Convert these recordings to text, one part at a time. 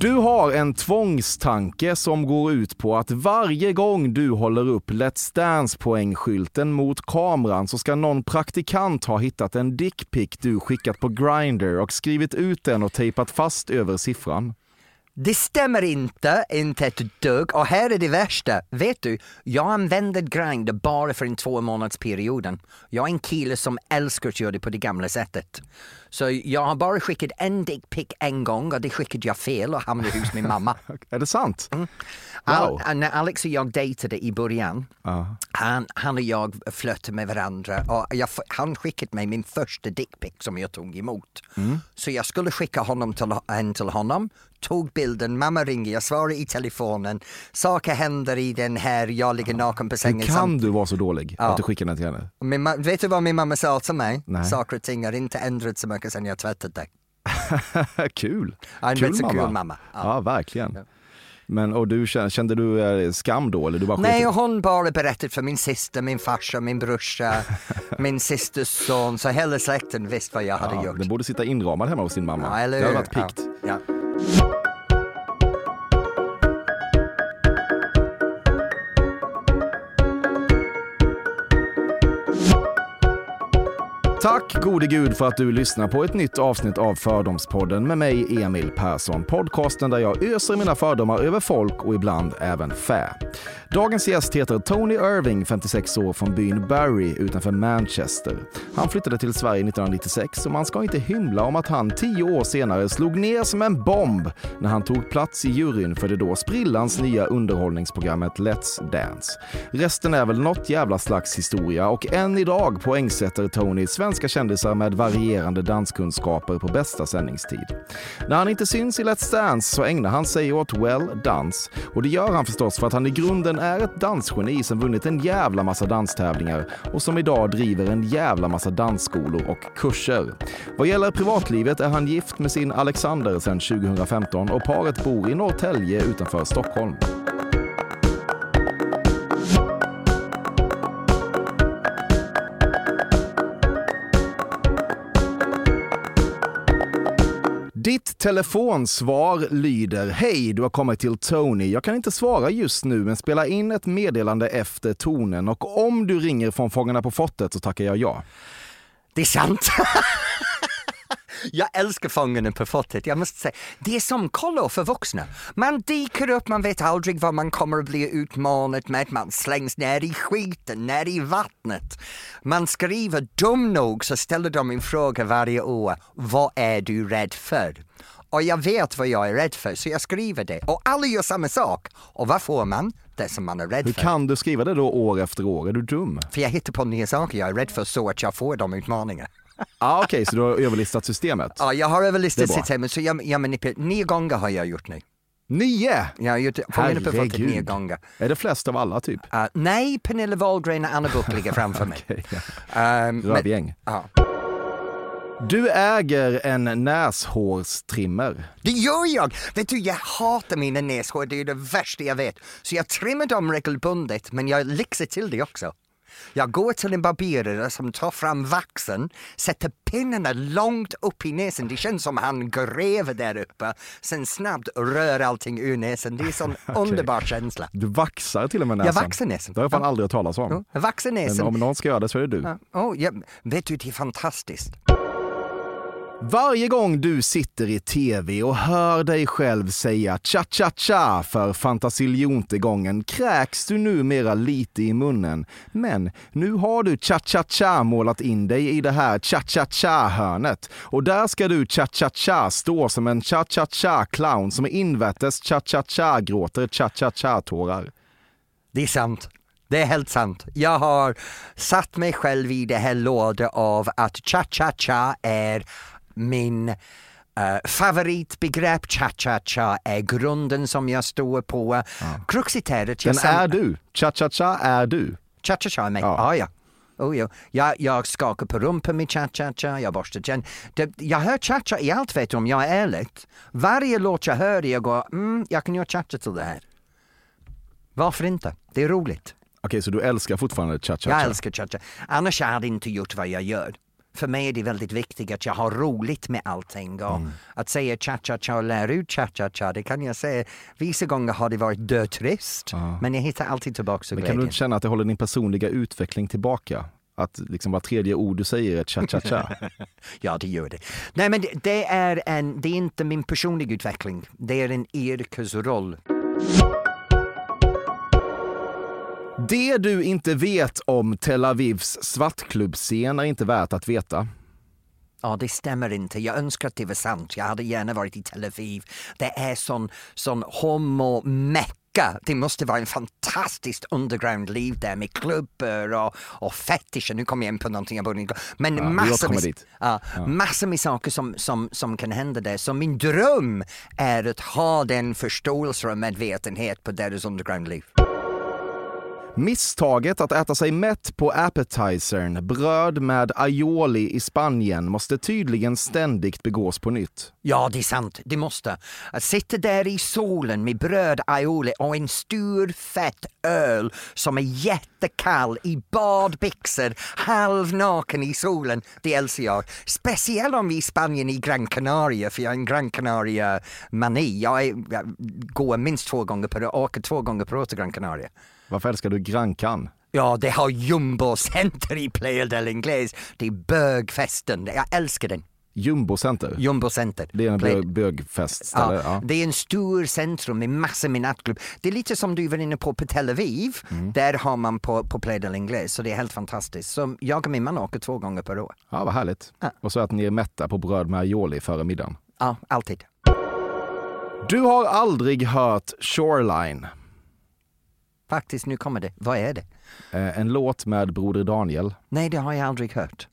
Du har en tvångstanke som går ut på att varje gång du håller upp Let's Dance-poängskylten mot kameran så ska någon praktikant ha hittat en dickpic du skickat på Grindr och skrivit ut den och tejpat fast över siffran. Det stämmer inte, inte ett dugg. Och här är det värsta. Vet du, jag använder Grindr bara för en två månads perioden. Jag är en kille som älskar att göra det på det gamla sättet. Så jag har bara skickat en dickpic en gång och det skickade jag fel och hamnade hos min mamma. Är det sant? Al- när Alex och jag dejtade i början, han, han och jag flörtade med varandra och jag, han skickade mig min första dickpic som jag tog emot. Så jag skulle skicka honom till, en till honom, tog bilden, mamma ringer, jag svarar i telefonen, saker händer i den här, jag ligger naken på Hur sängen. kan sam- du vara så dålig att du skickar den till henne? min, vet du vad min mamma sa till mig? Nej. Saker och ting har inte ändrats så mycket sedan jag tvättade dig. kul! En kul mamma. kul mamma. Ja, Ja. verkligen. Men och du kände, du eh, skam då eller du bara Nej, och hon bara berättade för min syster, min farsa, min brorsa, min systers son, så hela släkten visste vad jag hade ja, gjort. Det borde sitta inramad hemma hos din mamma. Ja, eller det hade hur? varit pikt. Ja. Tack gode gud för att du lyssnar på ett nytt avsnitt av Fördomspodden med mig Emil Persson. Podcasten där jag öser mina fördomar över folk och ibland även fä. Dagens gäst heter Tony Irving, 56 år, från byn Barry utanför Manchester. Han flyttade till Sverige 1996 och man ska inte hymla om att han tio år senare slog ner som en bomb när han tog plats i juryn för det då sprillans nya underhållningsprogrammet Let's Dance. Resten är väl något jävla slags historia och än idag poängsätter Tony svenska kändisar med varierande danskunskaper på bästa sändningstid. När han inte syns i Let's Dance så ägnar han sig åt well, dans. Och det gör han förstås för att han i grunden är ett dansgeni som vunnit en jävla massa danstävlingar och som idag driver en jävla massa dansskolor och kurser. Vad gäller privatlivet är han gift med sin Alexander sedan 2015 och paret bor i Norrtälje utanför Stockholm. Ditt telefonsvar lyder Hej, du har kommit till Tony. Jag kan inte svara just nu, men spela in ett meddelande efter tonen och om du ringer från Fångarna på fortet så tackar jag ja. Det är sant. Jag älskar Fångarna på fortet, jag måste säga. Det är som kollo för vuxna. Man dyker upp, man vet aldrig vad man kommer att bli utmanad med. Man slängs ner i skiten, ner i vattnet. Man skriver dum nog så ställer de en fråga varje år. Vad är du rädd för? Och jag vet vad jag är rädd för, så jag skriver det. Och alla gör samma sak. Och vad får man? Det som man är rädd Hur för. kan du skriva det då år efter år? Är du dum? För jag hittar på nya saker jag är rädd för så att jag får de utmaningarna. Ah, Okej, så du har överlistat systemet? Ja, jag har överlistat systemet så jag, jag manipulerar. Nio gånger har jag gjort nu. Nio! Jag har gjort fortet nio Herregud. gånger. Är det flest av alla typ? Uh, nej, Pernilla Wahlgren och Anna Buch ligger framför mig. Okej, ja. Men- Rövgäng. ja. Du äger en näshårstrimmer. Det gör jag! Vet du, jag hatar mina näshår, det är det värsta jag vet. Så jag trimmar dem regelbundet, men jag lyxar till det också. Jag går till en barberare som tar fram vaxen, sätter pinnarna långt upp i näsan. Det känns som han gräver där uppe, sen snabbt rör allting ur näsan. Det är en sån underbar känsla. Du vaxar till och med näsan. Jag vaxar näsan. Det har jag fan Ja. aldrig hört talas om. Jag vaxar Mm. Men om näsan. någon ska göra det så är det du. Ja, oh, ja, vet du, det är fantastiskt. Varje gång du sitter i tv och hör dig själv säga cha-cha-cha för fantasiljonte gången kräks du numera lite i munnen. Men nu har du cha-cha-cha målat in dig i det här cha-cha-cha-hörnet. Och där ska du cha-cha-cha stå som en cha-cha-cha-clown som invärtes cha-cha-cha gråter cha-cha-cha-tårar. Det är sant. Det är helt sant. Jag har satt mig själv i det här lådet av att cha-cha-cha är min uh, favoritbegrepp. Cha-cha-cha är grunden som jag står på. Att jag... Den sam- är du. Cha-cha-cha är du. Cha-cha-cha är mig. Ja. Ah, ja. Oh, ja. Jag, jag skakar på rumpan med cha-cha-cha, jag borstar tänderna. Jag hör cha-cha i allt vet du om jag är ärlig. Varje låt jag hör jag går, mm, jag kan göra cha-cha till det här. Varför inte? Det är roligt. Okej, så du älskar fortfarande cha-cha-cha? Jag älskar cha-cha. Annars hade jag inte gjort vad jag gör. För mig är det väldigt viktigt att jag har roligt med allting. Och Att säga cha-cha-cha och lära ut cha-cha-cha, det kan jag säga. Vissa gånger har det varit dötrist, men jag hittar alltid tillbaka till Men kan du glädjen. inte känna att det håller din personliga utveckling tillbaka? Att liksom var tredje ord du säger är cha-cha-cha? Ja, det gör det. Nej, men det, det, är en, det är inte min personliga utveckling. Det är en yrkesroll. Det du inte vet om Tel Avivs svartklubbscen är inte värt att veta. Ja, det stämmer inte. Jag önskar att det var sant. Jag hade gärna varit i Tel Aviv. Det är sån, sån homo-mecka. Det måste vara en fantastiskt underground-liv där med klubbar och, och fetischer. Nu kommer jag in på någonting jag borde inte... Men Ja, massor, med, dit. ja, massor med saker som, som, som kan hända där. Så min dröm är att ha den förståelse och medvetenhet på deras underground-liv. Misstaget att äta sig mätt på appetizern, bröd med aioli i Spanien, måste tydligen ständigt begås på nytt. Ja, det är sant. Det måste. Att sitta där i solen med bröd, aioli och en stor fett öl som är jättekall i badbyxor, halvnaken i solen. Det älskar jag. Speciellt om vi är i Spanien i Gran Canaria, för jag har en Gran Canaria-mani. Jag, jag går minst två gånger per år, åker två gånger per år till Gran Canaria. Varför älskar du Grankan? Ja, det har Jumbo Center i Playa del Ingles. Det är bögfesten. Jag älskar den. Jumbo Center? Jumbo Center. Det är en Play- bög, bögfestställe? Ja, Ja. Det är en stor centrum med massor med nattklubb. Det är lite som du var inne på på Tel Aviv. Mm. Där har man på, på Playa del Ingles, så det är helt fantastiskt. Så jag och min man åker två gånger per år. ja, vad härligt. Ja. Och så att ni är mätta på bröd med aioli före middagen. Ja, alltid. Du har aldrig hört Shoreline, Faktiskt, nu kommer det. Vad är det? eh, en låt med Broder Daniel. Nej, det har jag aldrig hört.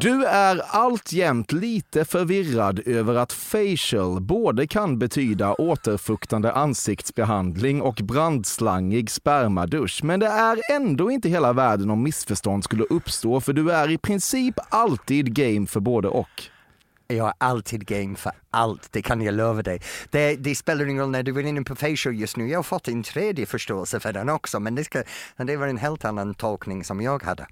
Du är alltjämt lite förvirrad över att facial både kan betyda återfuktande ansiktsbehandling och brandslangig spermadusch. Men det är ändå inte hela världen om missförstånd skulle uppstå för du är i princip alltid game för både och. Jag är alltid game för allt, det kan jag lova dig. Det, det spelar ingen roll när du är inne på facial just nu. Jag har fått en tredje förståelse för den också, men det, ska, det var en helt annan tolkning som jag hade.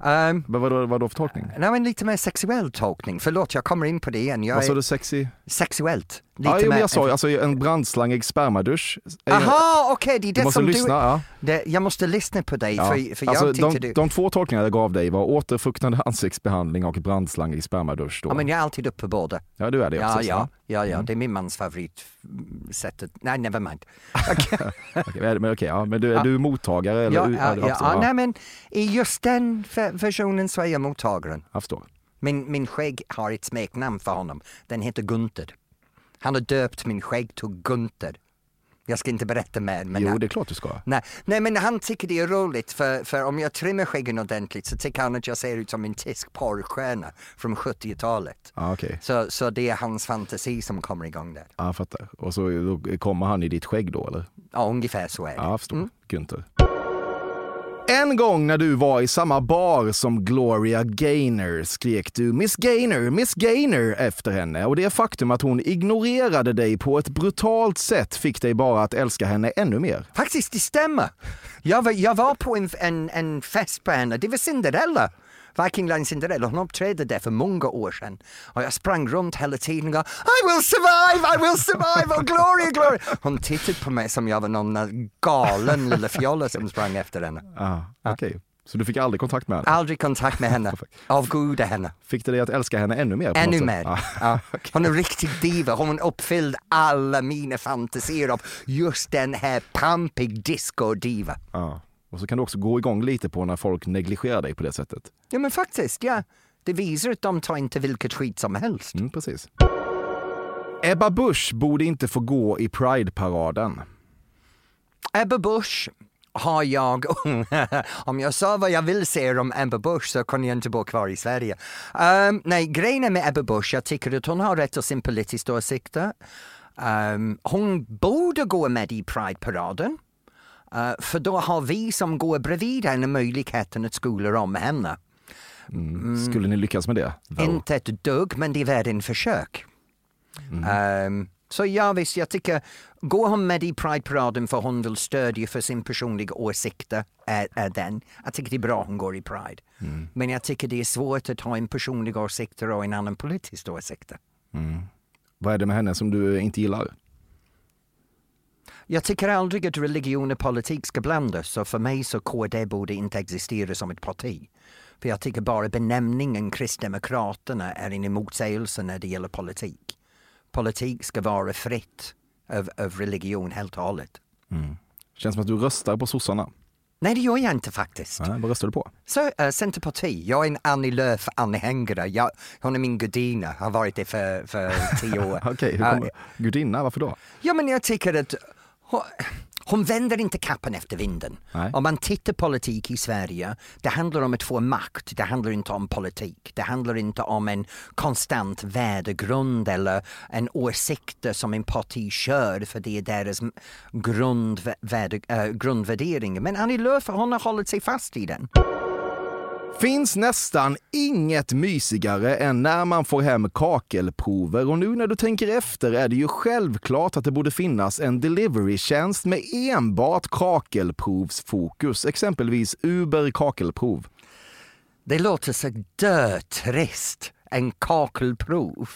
Um, Men vadå, vadå för tolkning? Nej, en lite mer sexuell tolkning. Förlåt, jag kommer in på det igen. Jag Vad sa du sexy? sexuellt. Lite Ja, jo, men jag sa ju, alltså en brandslangig spermadusch. är Aha, okej, det är det Du måste som lyssna, du... ja. Det, jag måste lyssna på dig, Ja. för, för jag alltså, tyckte de, du... de två tolkningar jag gav dig var återfuktande ansiktsbehandling och brandslangig spermadusch. Då. Ja, men jag är alltid uppe på båda. Ja, du är det Ja, också. ja, ja, Mm. ja, det är min mans favoritsättet. Nej, never mind. Okej, men okej, ja, men du, Ja. du är mottagare? Eller, ja, ja, ja, ja, ja, nej, men i just den ver- versionen så är jag mottagaren. Jag förstår. Min, min skägg har ett smeknamn för honom. Den heter Gunther. Han har döpt min skägg till Gunther. Jag ska inte berätta mer. Men jo, han, det är klart du ska. nej, nej, men han tycker det är roligt för, för om jag trimmar skäggen ordentligt så tycker han att jag ser ut som en tysk porrstjärna från 70-talet. Ja, okej. Så, så det är hans fantasi som kommer igång där. Ja, jag fattar. Och så kommer han i ditt skägg då, eller? Ja, ungefär så är det. Ja, jag förstår. Mm. Günther. En gång när du var i samma bar som Gloria Gaynor skrek du Miss Gaynor, Miss Gaynor efter henne och det faktum att hon ignorerade dig på ett brutalt sätt fick dig bara att älska henne ännu mer. Faktiskt, det stämmer. Jag var, jag var på en, en, en fest på henne, det var Cinderella. Viking Line Cinderella, hon uppträdde där för många år sedan. Och jag sprang runt hela tiden och I will survive, I will survive, oh glory, glory. Hon tittade på mig som jag var någon galen lilla fjolla som sprang efter henne. Ah, okej. Så du fick aldrig kontakt med henne? Aldrig kontakt med henne. Avguda henne. Fick det dig att älska henne ännu mer? Ännu mer. sätt? Ja. Hon är riktigt diva. Hon uppfyllde alla mina fantasier av just den här pampig disco-diva. Ja. Och så kan du också gå igång lite på när folk negligerar dig på det sättet. Ja men faktiskt, ja. Det visar att de tar inte vilket skit som helst. Mm, precis. Ebba Busch borde inte få gå i Pride-paraden. Ebba Busch har jag, om jag sa vad jag vill säga om Ebba Busch så kunde jag inte bo kvar i Sverige. Um, nej, grejen med Ebba Busch, jag tycker att hon har rätt till sin politiska åsikter. Um, hon borde gå med i Pride-paraden. Uh, för då har vi som går bredvid henne möjligheten att skola om henne. Skulle ni lyckas med det? Though? Inte ett dugg, men det är värd en försök. Um, så ja, visst, jag tycker, går hon med i Pride-paraden för hon vill stödja för sin personliga åsikter, är, är den. Jag tycker det är bra hon går i Pride. Men jag tycker det är svårt att ha en personlig åsikt och en annan politisk åsikt. Vad är det med henne som du inte gillar? Jag tycker aldrig att religion och politik ska blandas, så för mig så KD borde inte existera som ett parti. För jag tycker bara benämningen Kristdemokraterna är en motsägelse när det gäller politik. Politik ska vara fritt av, av religion helt och hållet. Känns som att du röstar på sossarna. Nej, det gör jag inte faktiskt. Nej, vad röstar du på? Så, uh, Centerparti, jag är en Annie Lööf-anhängare. Jag- Hon är min gudinna, har varit det för, för tio år. Okej, hur Uh, gudinna, varför då? Ja, men jag tycker att hon, vänder inte kappan efter vinden. Nej. Om man tittar politik i Sverige, det handlar om att få makt, det handlar inte om politik. Det handlar inte om en konstant värdegrund eller en åsikt som en parti kör för det är deras grundvärde, äh, grundvärdering. Men Annie Lööf, hon har hållit sig fast i den. Finns nästan inget mysigare än när man får hem kakelprover och nu när du tänker efter är det ju självklart att det borde finnas en deliverytjänst med enbart kakelprovsfokus, exempelvis Uber kakelprov. Det låter så dötrist, en kakelprov.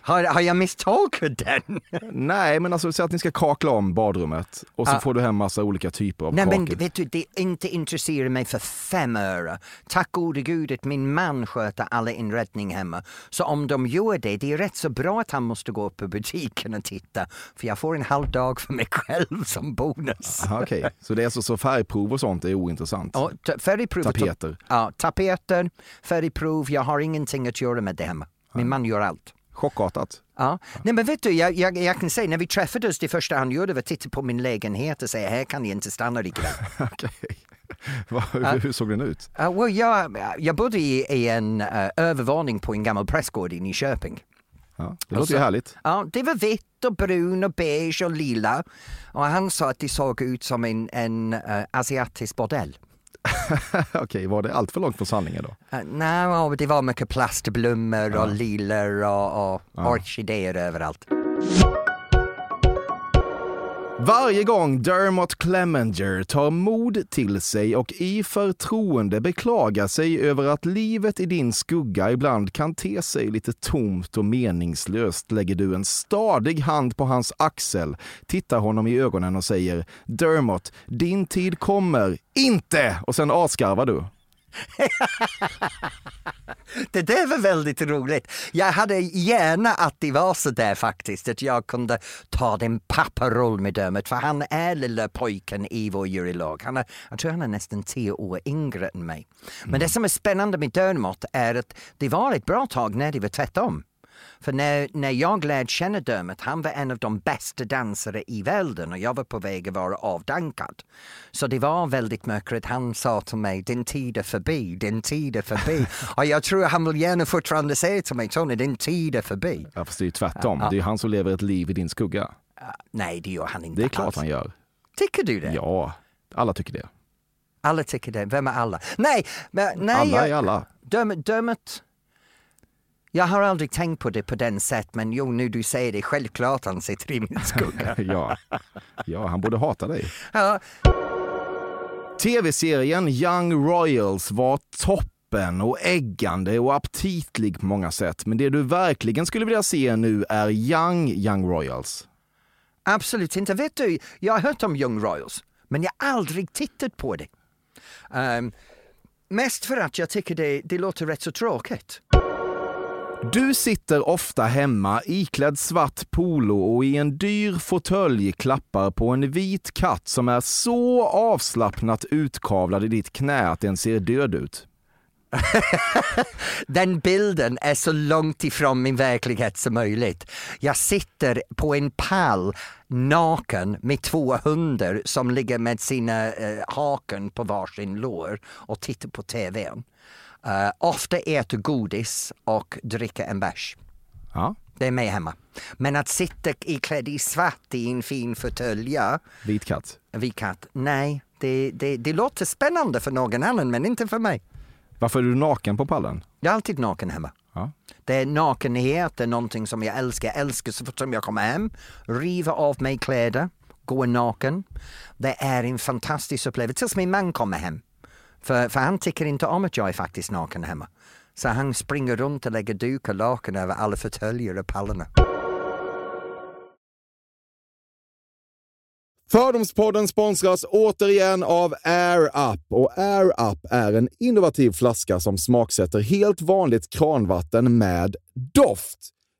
Har, har jag misstolkat den? Nej, men alltså säg att ni ska kakla om badrummet och så Ah. får du hem massa olika typer av Nej men kakel. vet du, det inte intresserar mig för fem öre. Tack gode gud att min man sköter alla inredning hemma. Så om de gör det, det är rätt så bra att han måste gå upp på butiken och titta. För jag får en halv dag för mig själv som bonus. Aha, Okej, så det är så, så färgprov och sånt är ointressant? Ja, färgprov. Tapeter. Ja, tapeter, färgprov. Jag har ingenting att göra med det hemma. Min man gör allt. Chockartat. Ja. Nej men vet du, jag, jag, jag kan säga när vi träffades det första han gjorde var att titta på min lägenhet och säga här kan jag inte stanna ikväll. Vad- hur, hur såg den ut? Uh, well, jag, jag bodde i, i en uh, övervåning på en gammal prästgård i Nyköping. Ja, det låter ju härligt. Ja, det var vitt och brun och beige och lila. Och han sa att det såg ut som en, en uh, asiatisk bordell. Okej, var det allt för långt från sanningen då? Uh, Nej, det var mycket plastblommor och lilor och, och orkidéer överallt. Varje gång Dermot Clemenger tar mod till sig och i förtroende beklagar sig över att livet i din skugga ibland kan te sig lite tomt och meningslöst lägger du en stadig hand på hans axel, tittar honom i ögonen och säger Dermot, din tid kommer inte! Och sen asgarvar du. Det där var väldigt roligt. Jag hade gärna att det var så där faktiskt, att jag kunde ta den papparoll med Dermot, för han är lilla pojken i vår jurylag. Han är, jag tror han är nästan tio år yngre än mig. Men det som är spännande med Dermot är att det var ett bra tag när det var tvärtom. För när, när jag lärde känna Dermot, han var en av de bästa dansare i världen och jag var på väg att vara avdankad. Så det var väldigt att han sa till mig, din tid är förbi, din tid är förbi. och jag tror han vill gärna fortfarande säga till mig, Tony, din tid är förbi. Ja, fast det är ju tvärtom. Det är han som lever ett liv i din skugga. Nej, det gör han inte Det är klart alls. han gör. Tycker du det? Ja, alla tycker det. Alla tycker det. Vem är alla? Nej, men, nej Alla är alla. Dermot, Dermot, jag har aldrig tänkt på det på den sätt, men jo, nu du säger det, självklart han sitter i min skugga. Ja. ja, han borde hata dig. ja, Tv-serien Young Royals var toppen och äggande och aptitlig på många sätt. Men det du verkligen skulle vilja se nu är Young Young Royals. absolut inte. Vet du, jag har hört om Young Royals, men jag har aldrig tittat på det. Ehm, mest för att jag tycker det, det låter rätt så tråkigt. Du sitter ofta hemma iklädd svart polo och i en dyr fåtölj klappar på en vit katt som är så avslappnat utkavlad i ditt knä att den ser död ut. Den bilden är så långt ifrån min verklighet som möjligt. Jag sitter på en pall naken med två hundar som ligger med sina eh, haken på varsin lår och tittar på TVn. Eh, ofta äter godis och dricker en bärs. Ja, Det är mig hemma. Men att sitta iklädd i svart i en fin fåtölj, vit katt. vit katt, nej, det, det, det låter spännande för någon annan men inte för mig. Varför är du naken på pallen? Jag är alltid naken hemma. Ja. Det är nakenhet, det är någonting som jag älskar. Jag älskar så fort som jag kommer hem, riva av mig kläder, gå naken. Det är en fantastisk upplevelse tills min man kommer hem. För, för han tycker inte om att jag är faktiskt naken hemma. Så han springer runt och lägger duk och lakan över alla fåtöljer och pallarna. Fördomspodden sponsras återigen av Air Up och Air Up är en innovativ flaska som smaksätter helt vanligt kranvatten med doft.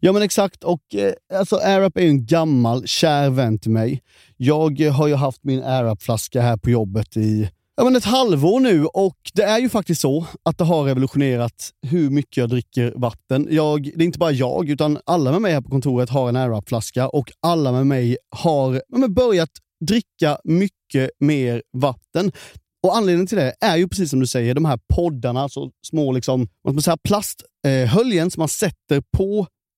Ja men exakt, och eh, alltså AirUp är ju en gammal kär vän till mig. Jag eh, har ju haft min AirUp-flaska här på jobbet i ja, men ett halvår nu och det är ju faktiskt så att det har revolutionerat hur mycket jag dricker vatten. Jag, det är inte bara jag, utan alla med mig här på kontoret har en AirUp-flaska och alla med mig har ja, men börjat dricka mycket mer vatten. Och Anledningen till det är ju precis som du säger, de här poddarna, så små liksom, vad ska man säga, plasthöljen som man sätter på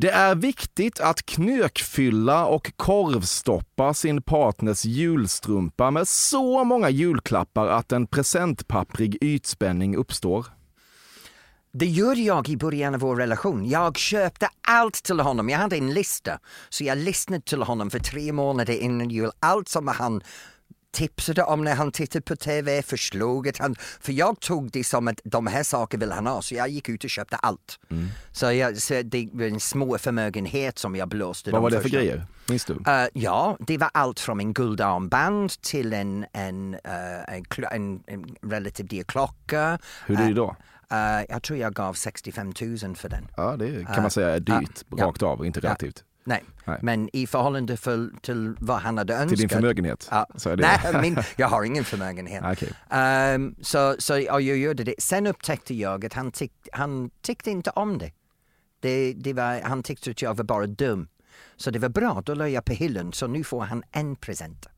Det är viktigt att knökfylla och korvstoppa sin partners julstrumpa med så många julklappar att en presentpapprig ytspänning uppstår. Det gjorde jag i början av vår relation. Jag köpte allt till honom. Jag hade en lista. Så jag lyssnade till honom för tre månader innan jul. Allt som han tipsade om när han tittade på TV, förslaget han, för jag tog det som att de här sakerna vill han ha så jag gick ut och köpte allt. Så, jag, så det var en små förmögenhet som jag blåste. Vad var det för grejer? Minns du? Eh, ja, det var allt från en guldarmband till en, en, eh, en, en, en relativt dyr klocka. Hur dyr då? Eh, jag tror jag gav 65 000 för den. Ja, det kan man säga är dyrt rakt av, inte relativt. Nej. Nej. men i förhållande för, till vad han hade önskat. Till din förmögenhet? Ja. Så är det. Nej, min, jag har ingen förmögenhet. Okej. Ehm, så så ja, jag gjorde det. Sen upptäckte jag att han, tyck, han tyckte inte om det. det, det var, han tyckte att jag var bara dum. Så det var bra, då la jag på hyllan. Så nu får han en present.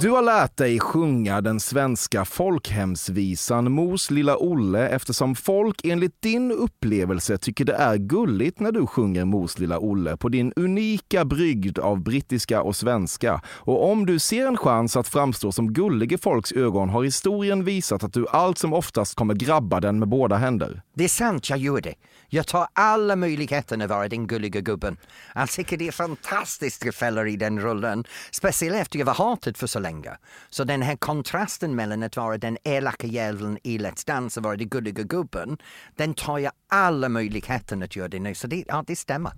Du har lärt dig sjunga den svenska folkhemsvisan Mos lilla Olle eftersom folk enligt din upplevelse tycker det är gulligt när du sjunger Mos lilla Olle på din unika brygd av brittiska och svenska. Och om du ser en chans att framstå som gullig i folks ögon har historien visat att du allt som oftast kommer grabba den med båda händer. Det är sant, jag gör det. Jag tar alla möjligheter att vara den gulliga gubben. Jag tycker det är fantastiska fällor i den rollen. Speciellt efter jag var hatad för så länge. Så den här kontrasten mellan att vara den elaka jäveln i Let's Dance och vara den gulliga gubben, den tar jag alla möjligheter att göra det nu. Så det, ja, det stämmer.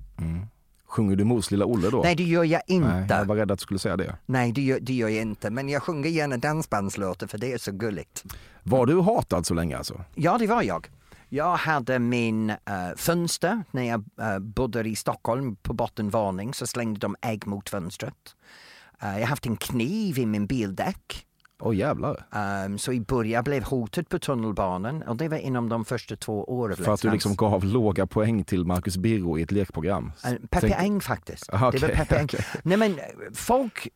Sjunger du Mos lilla Olle då? Nej, det gör jag inte. Nej, jag var rädd att du skulle säga det. Nej, det gör, det gör jag inte. Men jag sjunger gärna dansbandslåtar för det är så gulligt. Var du hatad så länge alltså? Ja, det var jag. Jag hade min uh, fönster när jag uh, bodde i Stockholm på bottenvåning så slängde de ägg mot fönstret. Uh, jag har haft en kniv i min bildäck. Åh jävlar. Um, så i början blev hotet på tunnelbanan och det var inom de första två åren. För att du liksom gav låga poäng till Marcus Birro i ett lekprogram. Uh, Peppe Tänk- Eng faktiskt. Aha, Det var Peppe Eng. Nej men eh, folk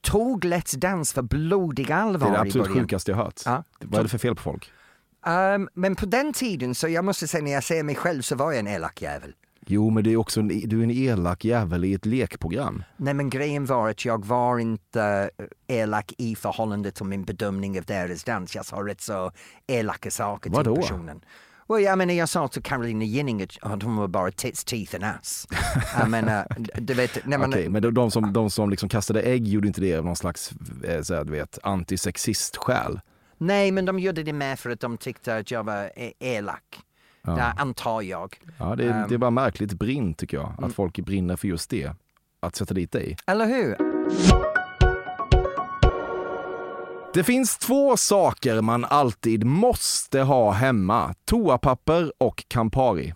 tog Let's Dance för blodig allvar Det är det absolut sjukaste jag hört. Ja. Vad är det för fel på folk? Um, men på den tiden, så jag måste säga när jag ser mig själv så var jag en elak jävel. Jo, men det är också en, du är en elak jävel i ett lekprogram. Nej men grejen var att jag var inte eh, elak i förhållande till min bedömning av deras dans. Jag sa rätt så elaka saker Vadå? till personen. Well, jag menar, jag sa till Carolina Gynning att hon var bara tits, teeth and ass. Jag menar, du vet, nej, men, Okej, men de, de som, de som liksom kastade ägg gjorde inte det av någon slags eh, så här, du vet, antisexist-skäl. nej men de gjorde det med för att de tyckte att jag var eh, elak. Det antar jag. Ja, det, är, Ehm. det är bara märkligt brinn tycker jag, att folk brinner för just det. att sätta dit dig. Eller hur? Det finns två saker man alltid måste ha hemma. Toapapper och Campari.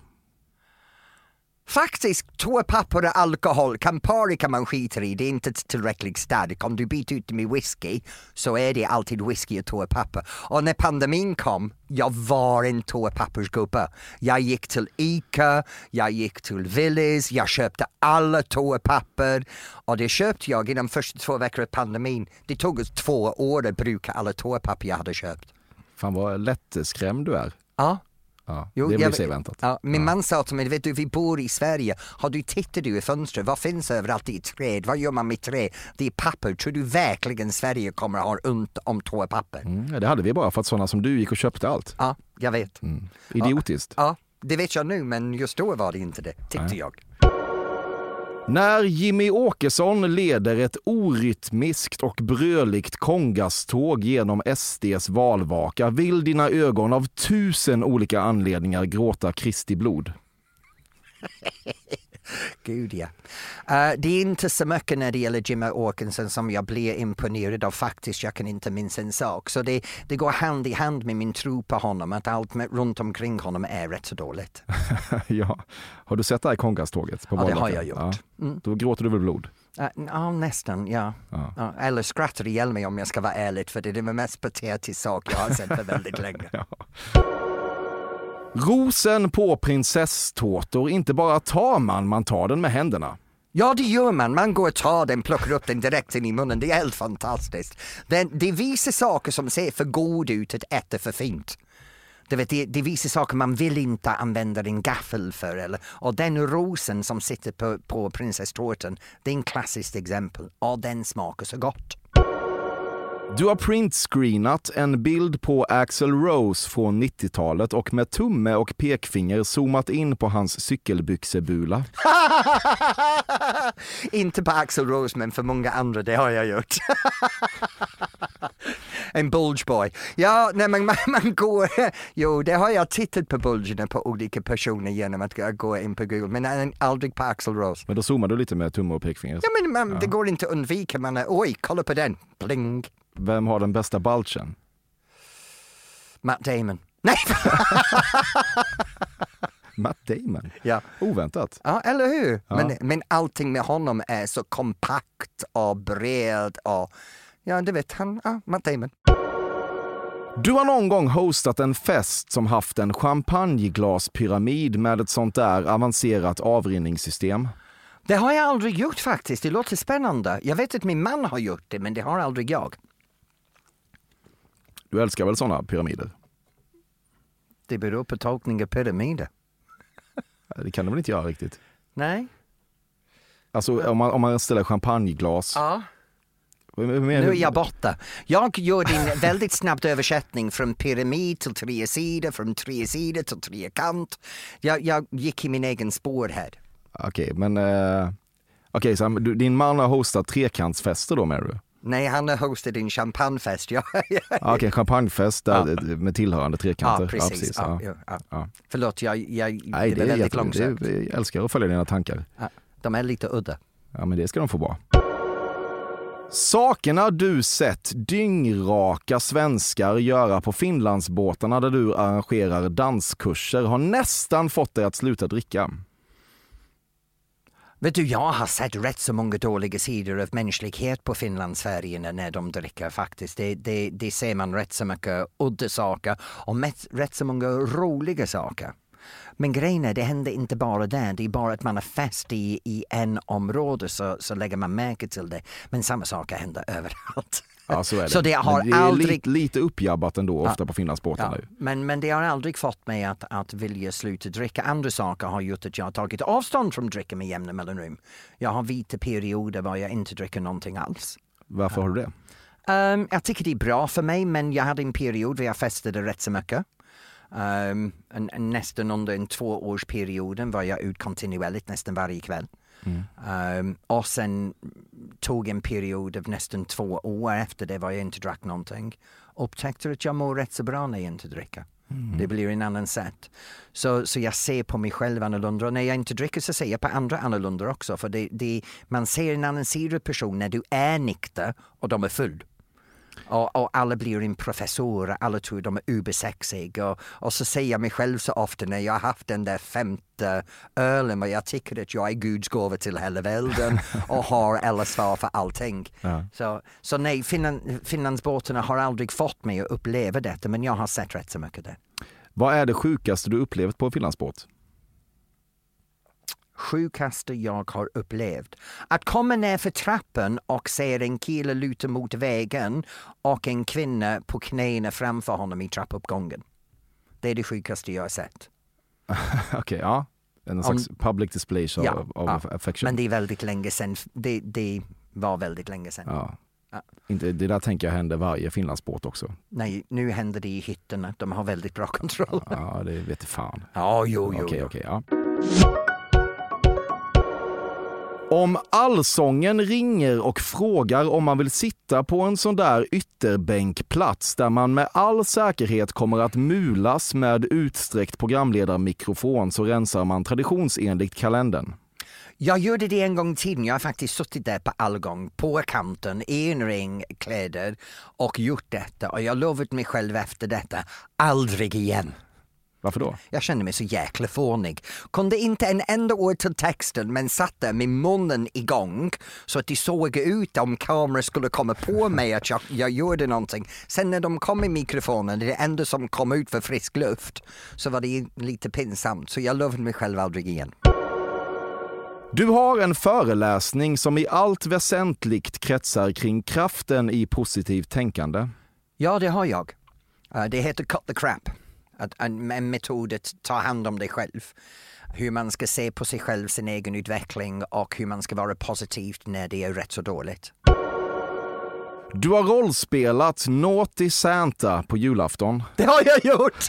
Faktiskt, toapapper och alkohol, Campari kan man skita i, det är inte tillräckligt starkt. Om du byter ut med whisky så är det alltid whisky och toapapper. Och när pandemin kom, jag var en toapappersgubbe. Jag gick till Ica, jag gick till Willys, jag köpte alla toapapper och det köpte jag i de första två veckorna av pandemin. Det tog oss två år att bruka alla toapapper jag hade köpt. Fan vad lättskrämd du är. Ja, Ja, Jo, det blir jag- sig väntat. Ja, min man sa till mig, vet du vi bor i Sverige, har du tittat du i fönstret, vad finns överallt? Är träd, vad gör man med trä? Det är papper, tror du verkligen Sverige kommer att ha ont om toapapper? Mm, ja, det hade vi bara för att sådana som du gick och köpte allt. Ja, jag vet. Mm. Idiotiskt. Ja, det vet jag nu men just då var det inte det, tyckte jag. När Jimmy Åkesson leder ett orytmiskt och bröligt kongaståg genom SDs valvaka vill dina ögon av tusen olika anledningar gråta Kristi blod. Gud ja. Eh, det är inte så mycket när det gäller Jimmy Åkesson som jag blir imponerad av faktiskt. Jag kan inte minnas en sak. Så det, det går hand i hand med min tro på honom att allt med, runt omkring honom är rätt så dåligt. ja. Har du sett det här kongaståget? På Ja, det har jag gjort. Mm. Då gråter du väl blod? Eh, Ja, nästan, ja. Ja. ja. Eller skrattar ihjäl mig om jag ska vara ärlig, för det är den mest patetiska sak jag har sett på väldigt länge. Rosen på prinsesstårtor, inte bara tar man, man tar den med händerna. Ja, det gör man. Man går och tar den, plockar upp den direkt in i munnen. Det är helt fantastiskt. Den, det visar saker som ser för god ut att äta för fint. Du vet, det, det visar saker man vill inte använda en gaffel för. Eller, och den rosen som sitter på, på prinsesstårtan, det är en klassiskt exempel. Och den smakar så gott. Du har printscreenat en bild på Axl Rose från 90-talet och med tumme och pekfinger zoomat in på hans cykelbyxebula. Inte på Axl Rose men för många andra, det har jag gjort. en bulge boy. Ja, nej men man, man går, jo det har jag tittat på bulgerna på olika personer genom att gå- gå in på Google men aldrig på Axl Rose. Men då zoomar du lite med tumme och pekfinger. Ja men man, det går inte att undvika, man oj kolla på den, bling, Vem har den bästa balchen? Matt Damon. Nej! Matt Damon. ja. Oväntat. ja, eller hur? Ja. Men, men allting med honom är så kompakt och bred och ja du vet han, ja, Matt Damon. Du har någon gång hostat en fest som haft en champagneglaspyramid med ett sånt där avancerat avrinningssystem. Det har jag aldrig gjort faktiskt, det låter spännande. Jag vet att min man har gjort det men det har aldrig jag. Du älskar väl såna pyramider? Det beror på tolkning av pyramider. Det kan du väl inte göra riktigt? Nej? Alltså om man, om man ställer champagneglas. Ja. Nu är jag borta. Jag gjorde en väldigt snabb översättning från pyramid till tre sidor, från tre sidor till trekant. Jag, jag gick i min egen spår här. Okej, men... Eh, Okej, så din man har hostat trekantsfester då menar du? Nej, han har hostat en champagnefest. Ja, Ah, Okej, champagnefest där, med tillhörande trekanter. ja precis. Ja, ja. ja, ja. Ja. Förlåt, jag, jag, Nej, det är väldigt det, jag älskar att följa dina tankar. Ja, de är lite udda. Ja, men det ska de få vara. Sakerna du sett dyngraka svenskar göra på Finlandsbåtarna där du arrangerar danskurser har nästan fått dig att sluta dricka. Vet du, jag har sett rätt så många dåliga sidor av mänsklighet på Finlandsfärjorna när de dricker faktiskt. Det, det, det ser man rätt så mycket udda saker och rätt så många roliga saker. Men grejen är, det händer inte bara där. Det är bara att man är fast i, i en område så, så lägger man märke till det. Men samma saker händer överallt. Ja, så det. Så det har det aldrig- lite, lite uppjabbat ändå, ofta på Finlandsbåtarna. Ja, men, men det har aldrig fått mig att, att vilja sluta dricka. Andra saker har gjort att jag har tagit avstånd från dricka med jämna mellanrum. Jag har vita perioder var jag inte dricker någonting alls. Varför har du det? Ehm, jag tycker det är bra för mig men jag hade en period där jag festade rätt så mycket. Um, en, en, nästan under en tvåårsperiod var jag ut kontinuerligt nästan varje kväll. Ehm, och sen tog en period av nästan två år efter det var jag inte drack någonting. Upptäckte att jag mår rätt så bra när jag inte dricker. Det blir en annan sätt. Så, så jag ser på mig själv annorlunda och när jag inte dricker så ser jag på andra annorlunda också. För det, det, man ser en annan sida person när du är nykter och de är full. Och, och alla blir en professor, alla tror de är ubersexiga. Och, och så säger jag mig själv så ofta när jag har haft den där femte ölen och jag tycker att jag är Guds gåva till hela världen och har alla svar för allting. Ja. Så, så nej, Finland, Finlandsbåtarna har aldrig fått mig att uppleva detta men jag har sett rätt så mycket där. Vad är det sjukaste du upplevt på en Finlandsbåt? Sjukaste jag har upplevt. Att komma ner för trappan och se en kille luta mot vägen och en kvinna på knäna framför honom i trappuppgången. Det är det sjukaste jag har sett. Okej, ja. En slags public display of, Ja, of ja. affection. Men det är väldigt länge sedan. Det, det var väldigt länge sedan. ja. Ja. Inte, det där tänker jag händer varje Finlandsbåt också. Nej, nu händer det i hytterna. De har väldigt bra kontroll. Ja, det vet fan. Ja, jo, jo. Okej, jo. okej, ja. Om allsången ringer och frågar om man vill sitta på en sån där ytterbänkplats där man med all säkerhet kommer att mulas med utsträckt programledarmikrofon så rensar man traditionsenligt kalendern. Jag gjorde det en gång i tiden. Jag har faktiskt suttit där på allgång, på kanten, i en ring kläder och gjort detta. Och jag lovat mig själv efter detta, aldrig igen. Varför då? Jag kände mig så jäkla fånig. Kunde inte en enda ord till texten men satt där med munnen igång så att det såg ut om kameran skulle komma på mig att jag, jag gjorde någonting. Sen när de kom i mikrofonen, det enda som kom ut var frisk luft, så var det lite pinsamt. Så jag lovade mig själv aldrig igen. Du har en föreläsning som i allt väsentligt kretsar kring kraften i positivt tänkande. Ja, det har jag. Eh, det heter Cut the Crap. Att- En, en metod att ta hand om dig själv. Hur man ska se på sig själv, sin egen utveckling och hur man ska vara positivt när det är rätt så dåligt. Du har rollspelat Naughty Santa på julafton. Det har jag gjort!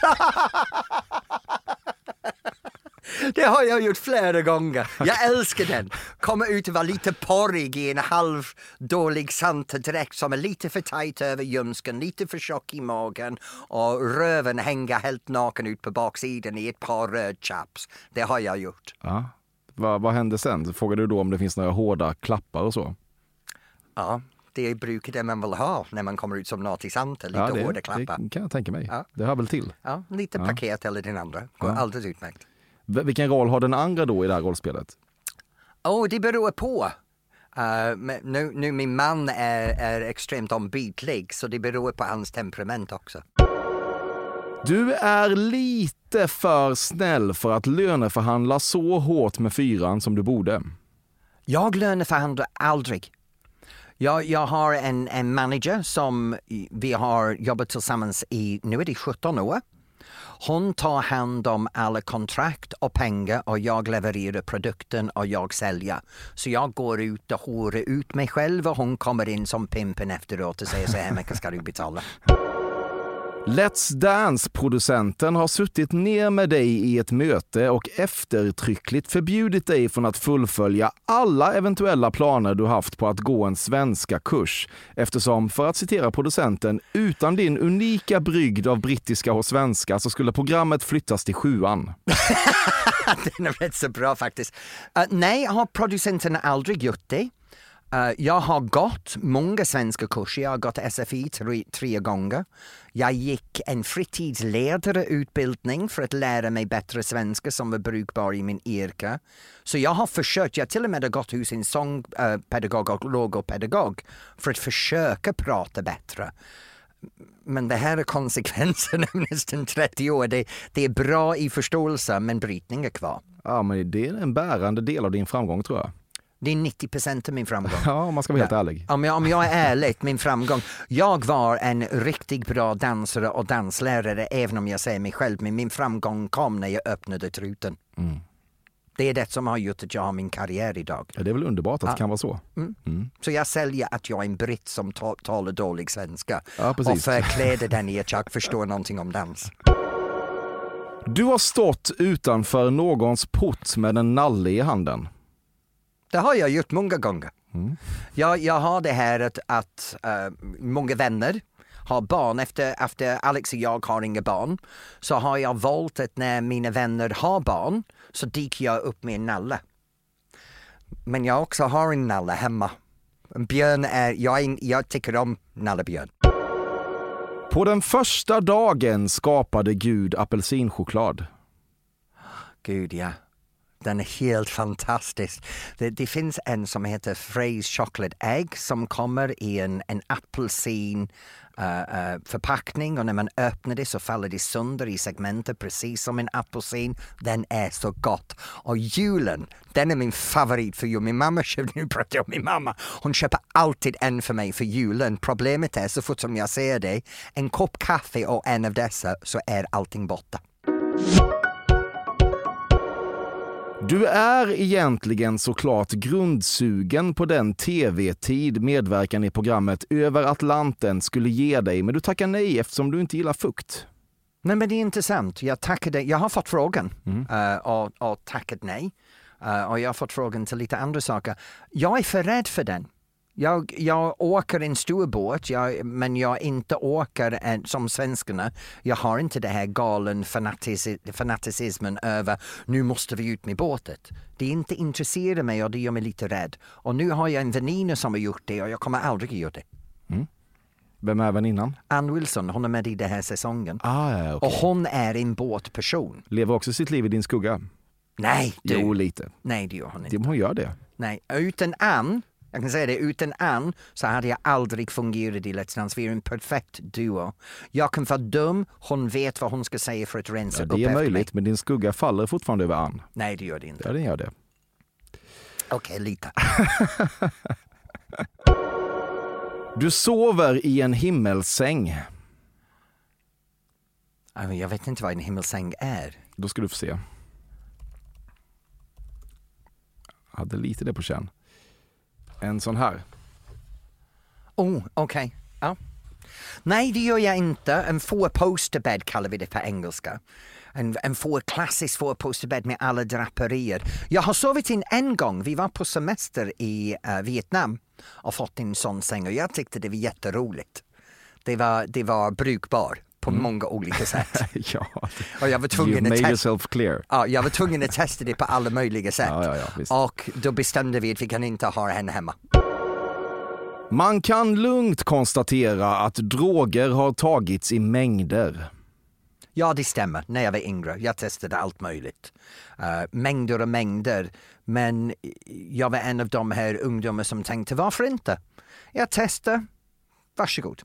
Det har jag gjort flera gånger. Jag älskar den. Komma ut och vara lite porrig i en halvdålig Santa-dräkt som är lite för tajt över ljumsken, lite för tjock i magen och röven hänga helt naken ut på baksidan i ett par rödchaps. Det har jag gjort. Ja. Vad, vad hände sen? Frågade du då om det finns några hårda klappar och så? Ja, det är bruket det man vill ha när man kommer ut som naughty Santa. Lite ja, det, hårda klappar. det kan jag tänka mig. Ja. Det hör väl till. Ja, lite paket eller den andra. Går alldeles utmärkt. Vilken roll har den andra då i det här rollspelet? Oh, det beror på. Uh, nu, nu min man är, är extremt ombytlig så det beror på hans temperament också. Du är lite för snäll för att löneförhandla så hårt med fyran som du borde. Jag löneförhandlar aldrig. Jag, jag har en, en manager som vi har jobbat tillsammans i, nu är det 17 år. Hon tar hand om alla kontrakt och pengar och jag levererar produkten och jag säljer. Så jag går ut och horar ut mig själv och hon kommer in som pimpen efteråt och säger så här mycket ska du betala. Let's Dance-producenten har suttit ner med dig i ett möte och eftertryckligt förbjudit dig från att fullfölja alla eventuella planer du haft på att gå en svenska kurs. Eftersom, för att citera producenten, utan din unika brygd av brittiska och svenska så skulle programmet flyttas till sjuan. Den är rätt så bra faktiskt. Uh, nej, har producenten aldrig gjort det. Uh, jag har gått många svenska kurser. Jag har gått SFI tre, tre gånger. Jag gick en fritidsledarutbildning för att lära mig bättre svenska som var brukbar i min yrke. Så jag har försökt, jag har till och med gått hos en sångpedagog och logopedagog för att försöka prata bättre. Men det här är konsekvenserna av nästan 30 år. Det, det är bra i förståelse men brytning är kvar. Ja, men det är en bärande del av din framgång tror jag. Det är 90 procent av min framgång. Ja, om man ska vara helt ärlig. Om jag, om jag är ärlig, min framgång. Jag var en riktigt bra dansare och danslärare även om jag säger mig själv. Men min framgång kom när jag öppnade truten. Det är det som har gjort att jag har min karriär idag. Ja, det är väl underbart att det kan vara så. Så jag säljer att jag är en britt som ta- talar dålig svenska Ja, och precis. förkläder den i att jag förstår någonting om dans. Du har stått utanför någons port med en nalle i handen. Det har jag gjort många gånger. Jag, jag har det här att, att eh, många vänner ha barn. Efter, efter Alex och jag har inga barn så har jag valt att när mina vänner har barn så dyker jag upp med en nalle. Men jag också har en nalle hemma. En björn är, jag, är, jag tycker om nallebjörn. På den första dagen skapade Gud apelsinchoklad. Gud ja. Den är helt fantastisk. Det, det finns en som heter Frey's Chocolate Egg som kommer i en, en apelsin uh, uh, förpackning och när man öppnar det så faller det sönder i segmenter precis som en apelsin. Den är så gott. Och julen, den är min favorit för jul. Min mamma köper, nu pratar jag om min mamma, hon köper alltid en för mig för julen. Problemet är så fort som jag ser det, en kopp kaffe och en av dessa så är allting borta. Du är egentligen såklart grundsugen på den tv-tid medverkan i programmet Över Atlanten skulle ge dig, men du tackar nej eftersom du inte gillar fukt. Nej men det är intressant. Jag tackade, jag har fått frågan uh, och, och tackat nej. Uh, och jag har fått frågan till lite andra saker. Jag är för rädd för den. Jag, jag åker en stor båt, jag, men jag inte åker en, som svenskarna. Jag har inte det här galen fanatis, fanaticismen över nu måste vi ut med båtet. Det inte intresserar mig och det gör mig lite rädd. Och nu har jag en väninna som har gjort det och jag kommer aldrig att göra det. Vem är väninnan? Ann Wilson, hon är med i den här säsongen. Ah, ja, okej. Och hon är en båtperson. Lever också sitt liv i din skugga? Nej, du. Jo, lite. Nej, det gör hon inte. Hon gör det. Nej, utan Ann, jag kan säga det, utan Ann så hade jag aldrig fungerat i Let's Dance. Vi är en perfekt duo. Jag kan vara dum, hon vet vad hon ska säga för att rensa Ja, upp det är efter möjligt, mig. men din skugga faller fortfarande över Ann. Nej, det gör det inte. Ja, den gör det. Okej, lite. Du sover i en himmelsäng. Jag vet inte vad en himmelsäng är. Då ska du få se. Jag hade lite det på känn. En sån här. Oh, okej. Ja. Nej, det gör jag inte. En four-posterbed kallar vi det på engelska. En, en four, klassisk four-posterbed med alla draperier. Jag har sovit in en gång. Vi var på semester i uh, Vietnam och fått en sån säng och jag tyckte det var jätteroligt. Det var, det var brukbar på många olika sätt. ja, Och jag var you tvungen att made yourself clear. Ja, jag var tvungen att testa det på alla möjliga sätt. Ja, ja, och då bestämde vi att vi kan inte ha henne hemma. Man kan lugnt konstatera att droger har tagits i mängder. Ja, det stämmer. När jag var yngre. Jag testade allt möjligt. Uh, mängder och mängder. Men jag var en av de här ungdomar som tänkte, varför inte? Jag testar. Varsågod.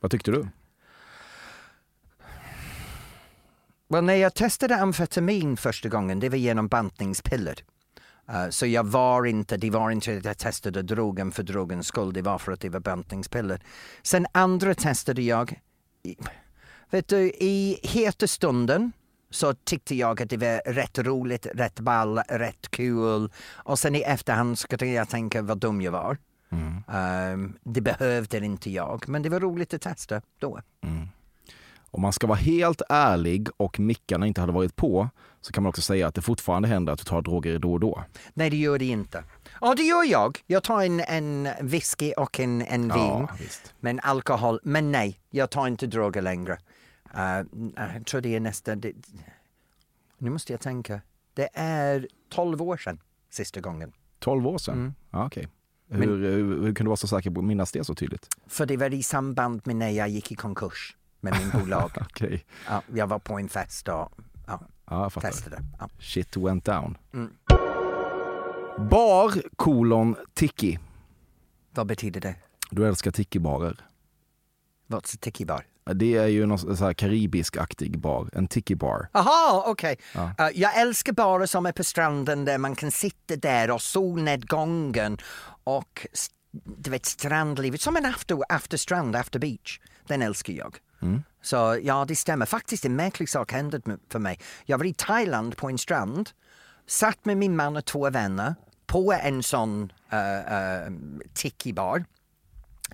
Vad tyckte du? Well, när jag testade amfetamin första gången, det var genom bantningspiller. Uh, så jag var inte, det var inte att jag testade drogen för drogens skull, det var för att det var bantningspiller. Sen andra testade jag, i, vet du, i heta stunden så tyckte jag att det var rätt roligt, rätt ball, rätt kul. Och sen i efterhand skulle jag tänka vad dum jag var. Um, det behövde inte jag, men det var roligt att testa då. Om man ska vara helt ärlig och mickarna inte hade varit på så kan man också säga att det fortfarande händer att du tar droger då och då. Nej, det gör det inte. Ja, det gör jag. Jag tar en, en whisky och en, en vin. Ja. Men alkohol, men nej, jag tar inte droger längre. Uh, jag tror det är nästan... Det, nu måste jag tänka. Det är 12 år sedan sista gången. 12 år sedan? Ja, okej. Hur, hur, hur kan du vara så säker på att minnas det så tydligt? För det var i samband med när jag gick i konkurs med min bolag. Okej, ja, jag var på en fest och ja, ja, testade. Ja. Shit went down. Mm. Bar kolon tiki. Vad betyder det? Du älskar tiki-barer. What's a tiki bar? Det är ju någon så karibisk-aktig bar, en tiki-bar. Aha, okej. Ja. Uh, jag älskar barer som är på stranden där man kan sitta där och solnedgången och du vet strandlivet, som en after, after strand, after beach. Den älskar jag. Mm. Så ja, det stämmer. Faktiskt en märklig sak hände för mig. Jag var i Thailand på en strand, satt med min man och två vänner på en sån uh, uh, tiki-bar.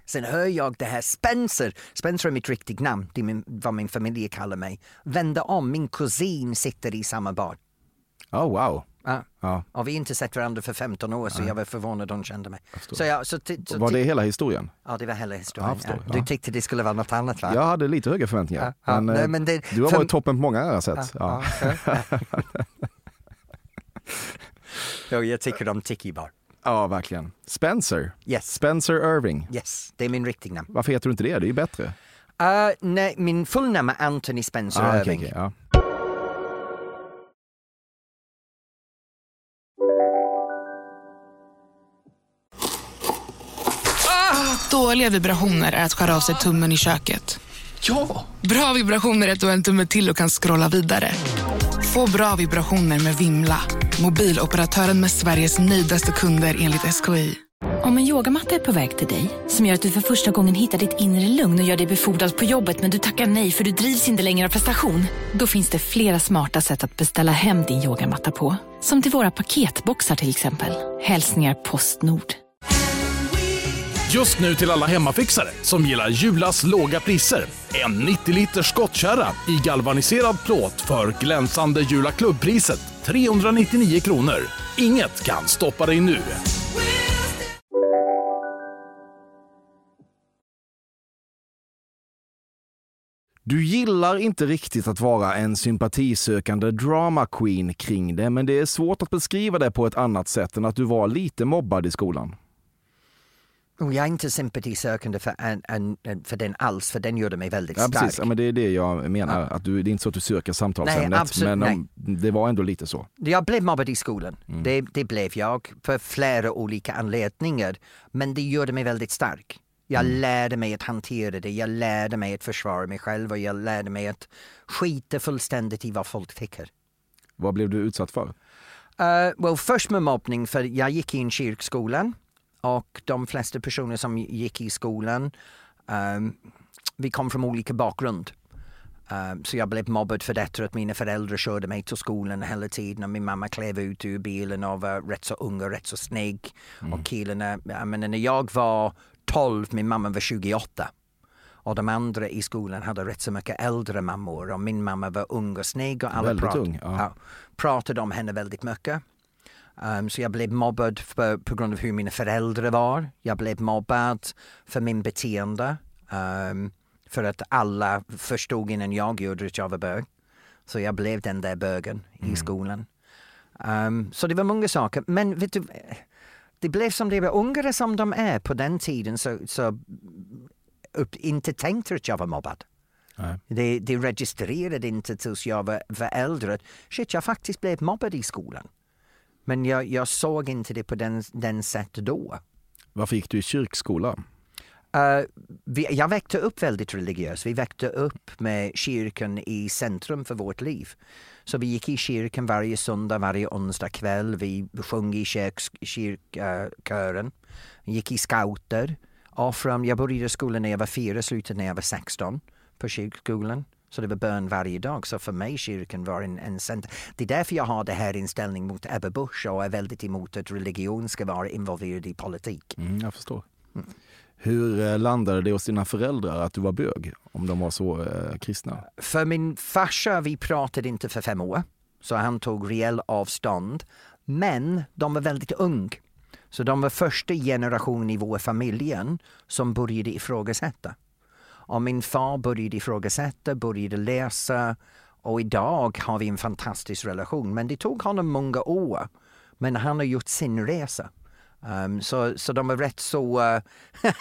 Sen hör jag det här Spencer, Spencer är mitt riktiga namn, det är min, vad min familj kallar mig, vända om, min kusin sitter i samma bar. Oh, wow. Ja. Ja. Och vi har inte sett varandra för 15 år så jag var förvånad de kände mig. Så jag, så så Var det hela historien? Ja, det var hela Ja, historien. förstår, Ja. Du ja. tyckte det skulle vara något annat va? Jag hade lite höga förväntningar. Ja, ja. Men, Nej, eh, men det- du har för- varit toppen på många andra sätt. Ja. Ja, ja. Jag tycker om Tiki Bar. ja, verkligen. Spencer. Yes, Spencer Irving. yes, det är min riktiga namn. Varför heter du inte det? Det är ju bättre. Uh, nej, min fullnamn är Anthony Spencer Ah, Irving. okej, ja. Dåliga vibrationer är att skära av sig tummen i köket. Ja! Bra vibrationer är att du har en tumme till och kan scrolla vidare. Få bra vibrationer med Vimla. Mobiloperatören med Sveriges nöjdaste kunder enligt SKI. Om en yogamatta är på väg till dig, som gör att du för första gången hittar ditt inre lugn och gör dig befordrad på jobbet men du tackar nej för du drivs inte längre av prestation. Då finns det flera smarta sätt att beställa hem din yogamatta på. Som till våra paketboxar till exempel. Hälsningar Postnord. Just nu till alla hemmafixare som gillar Julas låga priser. En 90 liters skottkärra i galvaniserad plåt för glänsande Jula klubbpriset 399 kronor. Inget kan stoppa dig nu. Du gillar inte riktigt att vara en sympatisökande drama queen kring det, men det är svårt att beskriva det på ett annat sätt än att du var lite mobbad i skolan. Och jag är inte sympatisökande för, en, en, för den alls, för den gjorde mig väldigt Ja, stark. precis. Ja, men det är det jag menar. Att du, det är inte så att du söker samtalsämnet, Nej, absolut, men om, det var ändå lite så. Jag blev mobbad i skolan. Mm. Det, det blev jag för flera olika anledningar. Men det gjorde mig väldigt stark. Jag Mm. lärde mig att hantera det. Jag lärde mig att försvara mig själv och jag lärde mig att skita fullständigt i vad folk tycker. Vad blev du utsatt för? Uh, well, först med mobbning, för jag gick i en kyrkskolan och de flesta personer som gick i skolan, um, vi kom från olika bakgrund. Um, så jag blev mobbad för detta att mina föräldrar körde mig till skolan hela tiden och min mamma klev ut ur bilen och var rätt så ung och rätt så snygg. Och killarna, jag menar, när jag var 12, min mamma var 28. Och de andra i skolan hade rätt så mycket äldre mammor och min mamma var ung och snygg och alla prat- ung, ja. ja, pratade om henne väldigt mycket. Um, så jag blev mobbad för, på grund av hur mina föräldrar var. Jag blev mobbad för min beteende. Um, för att alla förstod innan jag gjorde att jag var bög. Så jag blev den där bögen i skolan. Um, så det var många saker. Men vet du, det blev som det var. Ungare som de är på den tiden så, så upp, inte tänkte att jag var mobbad. Nej. Det, det registrerade inte tills jag var, var äldre. Shit, jag faktiskt blev mobbad i skolan. Men jag, jag såg inte det på den, den sätt då. Varför gick du i kyrkskola? Uh, vi, jag växte upp väldigt religiös. Vi växte upp med kyrkan i centrum för vårt liv. Så vi gick i kyrkan varje söndag, varje onsdag kväll. Vi sjöng i kyrkkören. Vi gick i scouter. Och från, jag började skolan när jag var fyra, slutade när jag var 16 på kyrkskolan. Så det var bön varje dag. Så för mig kyrkan var en, en center. Det är därför jag har det här inställning mot Ebba Busch och är väldigt emot att religion ska vara involverad i politik. Mm, jag förstår. Hur eh, landade det hos dina föräldrar att du var bög? Om de var så eh, kristna? För min farsa, vi pratade inte för fem år. Så han tog rejäl avstånd. Men de var väldigt ung. Så de var första generationen i vår familjen som började ifrågasätta. Och min far började ifrågasätta, började läsa och idag har vi en fantastisk relation. Men det tog honom många år. Men han har gjort sin resa. Um, så, så de är rätt så... uh,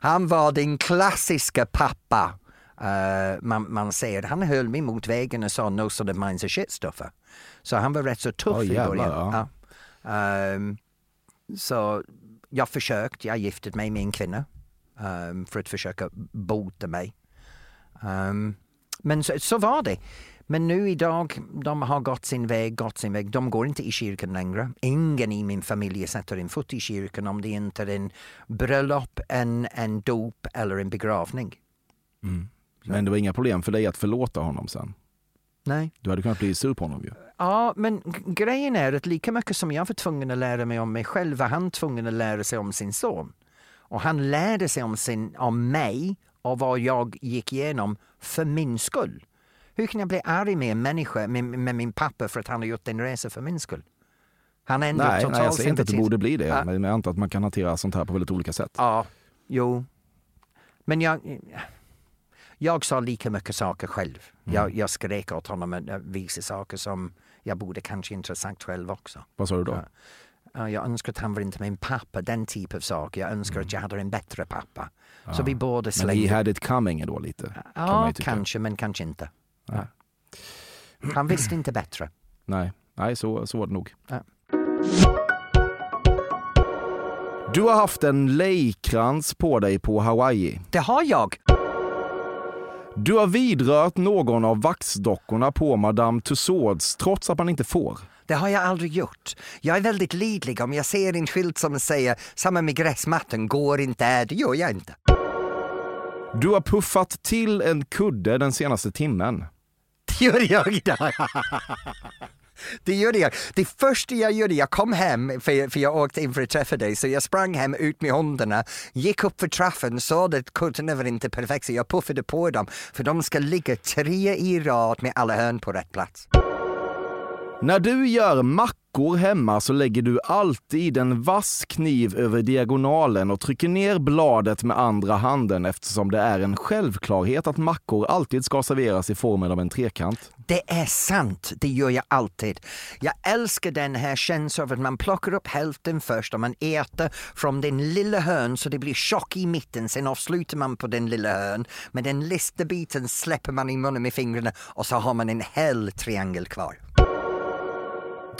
han var den klassiska pappa. Uh, man, man säger, han höll mig mot väggen och sa no sort of minds a shit stuffer. Så han var rätt så tuff i jävlar, början. ja. Ja. Um, så jag försökte, jag gifte mig med en kvinna um, för att försöka bota mig. Um, men så, så var det. Men nu idag, de har gått sin väg, gått sin väg. De går inte i kyrkan längre. Ingen i min familj sätter en fot i kyrkan om det inte är en bröllop, en, en dop eller en begravning. Men det var inga problem för dig att förlåta honom sen? Nej. Du hade kunnat bli sur på honom ju. Ja, men grejen är att lika mycket som jag var tvungen att lära mig om mig själv var han tvungen att lära sig om sin son. Och han lärde sig om, sin, om mig och vad jag gick igenom för min skull. Hur kan jag bli arg med en människa, med, med min pappa för att han har gjort en resa för min skull? Han ändå Nej, totalt nej, jag säger inte att det borde bli det, Ja. men jag antar att man kan hantera sånt här på väldigt olika sätt. Ja, jo. Men jag, jag sa lika mycket saker själv. Mm. Jag, jag skrek åt honom och vissa saker som jag borde kanske inte sagt själv också. Vad sa du då? Ja. Ja, jag önskar att han var inte min pappa, den typ av sak. Jag önskar att jag hade en bättre pappa. Så vi båda Men slängde... he had it coming då lite. kan ja, tycka. kanske, men kanske inte. Nej. Han visste inte bättre. Nej, nej så, så var det nog. Ja. Du har haft en lejkrans på dig på Hawaii. Det har jag! Du har vidrört någon av vaxdockorna på Madame Tussauds trots att man inte får. Det har jag aldrig gjort. Jag är väldigt lidlig om jag ser en skylt som säger samma med gräsmattan går inte här, det gör jag inte. Du har puffat till en kudde den senaste timmen. Det gjorde jag idag. Det gjorde jag. Det första jag gjorde, jag kom hem, för, för jag åkte in för att träffa dig, så jag sprang hem ut med hundarna, gick upp för trappan, såg att kuddarna var inte perfekta, så jag puffade på dem, för de ska ligga tre i rad med alla hörn på rätt plats. När du gör mackor hemma så lägger du alltid en vass kniv över diagonalen och trycker ner bladet med andra handen eftersom det är en självklarhet att mackor alltid ska serveras i formen av en trekant. Det är sant, det gör jag alltid. Jag älskar den här känslan av att man plockar upp hälften först och man äter från den lilla hörn så det blir tjock i mitten. Sen avslutar man på den lilla hörn. Men den lista biten släpper man i munnen med fingrarna och så har man en hel triangel kvar.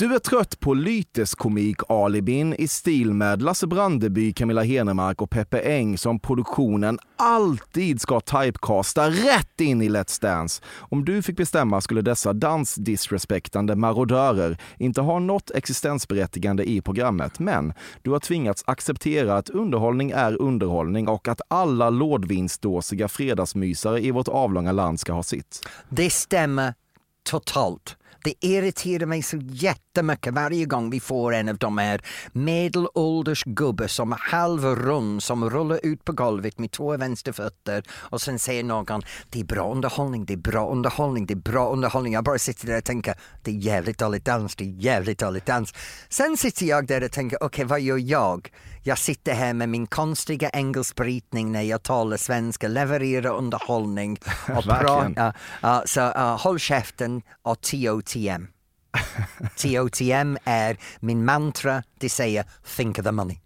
Du är trött på lyteskomik-alibin i stil med Lasse Brandeby, Camilla Henemark och Peppe Eng som produktionen alltid ska typecasta rätt in i Let's Dance. Om du fick bestämma skulle dessa dansdisrespektande marodörer inte ha något existensberättigande i programmet, men du har tvingats acceptera att underhållning är underhållning och att alla lådvinsdåsiga fredagsmysare i vårt avlånga land ska ha sitt. Det stämmer totalt. Det irriterar mig så jättemycket varje gång vi får en av de här medelålders gubbar som är halvrund som rullar ut på golvet med två vänsterfötter och sen säger någon det är bra underhållning, det är bra underhållning, det är bra underhållning. Jag bara sitter där och tänker det är jävligt dåligt dans, det är jävligt dåligt dans. Sen sitter jag där och tänker okej vad gör jag? Jag sitter här med min konstiga engelskbrytning när jag talar svenska, levererar underhållning och Verkligen. pratar. Ja, så uh, håll käften och TOTM. TOTM är min mantra, det säger think of the money.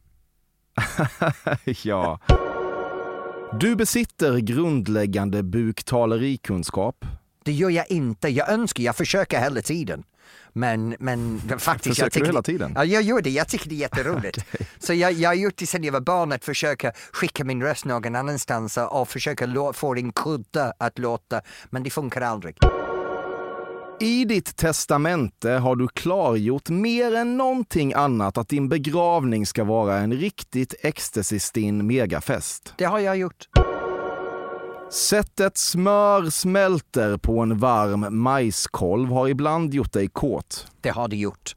ja. Du besitter grundläggande buktalerikunskap. Det gör jag inte. Jag önskar, jag försöker hela tiden. Men, men faktiskt... Försöker jag tycker du hela tiden? Ja, jag gör det. Jag tycker det är jätteroligt. Så jag, jag har gjort det sedan jag var barn, att försöka skicka min röst någon annanstans och försöka få en kudde att låta, men det funkar aldrig. I ditt testamente har du klargjort mer än någonting annat att din begravning ska vara en riktigt ecstasy-stinn megafest. Det har jag gjort. Sättet smör smälter på en varm majskolv har ibland gjort dig kåt. Det har det gjort.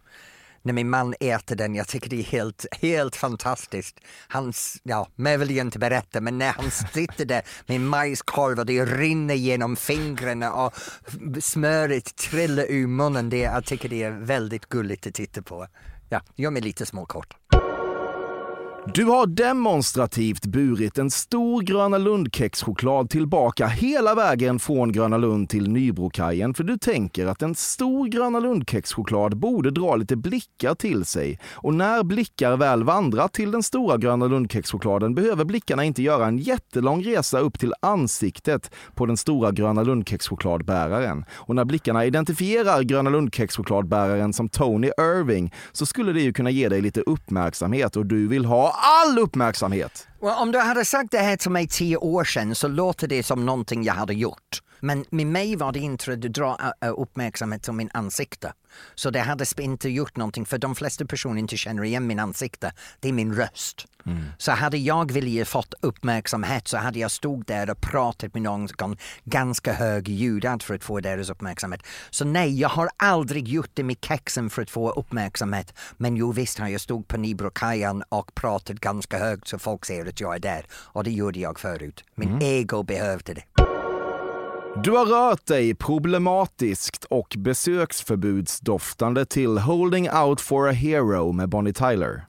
När min man äter den, jag tycker det är helt, helt fantastiskt. Hans, ja, jag vill jag inte berätta, men när han sitter där med majskorv och det rinner genom fingrarna och smöret trillar ur munnen, det, jag tycker det är väldigt gulligt att titta på. Ja, det gör mig lite småkort. Du har demonstrativt burit en stor Gröna Lund-kexchoklad tillbaka hela vägen från Gröna Lund till Nybrokajen för du tänker att en stor Gröna Lund-kexchoklad borde dra lite blickar till sig. Och när blickar väl vandrat till den stora Gröna Lund-kexchokladen behöver blickarna inte göra en jättelång resa upp till ansiktet på den stora Gröna Lund-kexchokladbäraren. Och när blickarna identifierar Gröna Lund-kexchokladbäraren som Tony Irving så skulle det ju kunna ge dig lite uppmärksamhet och du vill ha all uppmärksamhet. Well, om du hade sagt det här till mig tio år sedan så låter det som någonting jag hade gjort. Men med mig var det inte att dra uppmärksamhet till min ansikte. Så det hade inte gjort någonting för de flesta personer inte känner igen min ansikte. Det är min röst. Så hade jag velat fått uppmärksamhet så hade jag stod där och pratat med någon ganska hög ljudad för att få deras uppmärksamhet. Så nej, jag har aldrig gjort det med kexen för att få uppmärksamhet. Men jo visst har jag stod på Nybrokajan och pratat ganska högt så folk ser att jag är där. Och det gjorde jag förut. Min ego behövde det. Du har rört dig problematiskt och besöksförbudsdoftande till Holding Out for a Hero med Bonnie Tyler.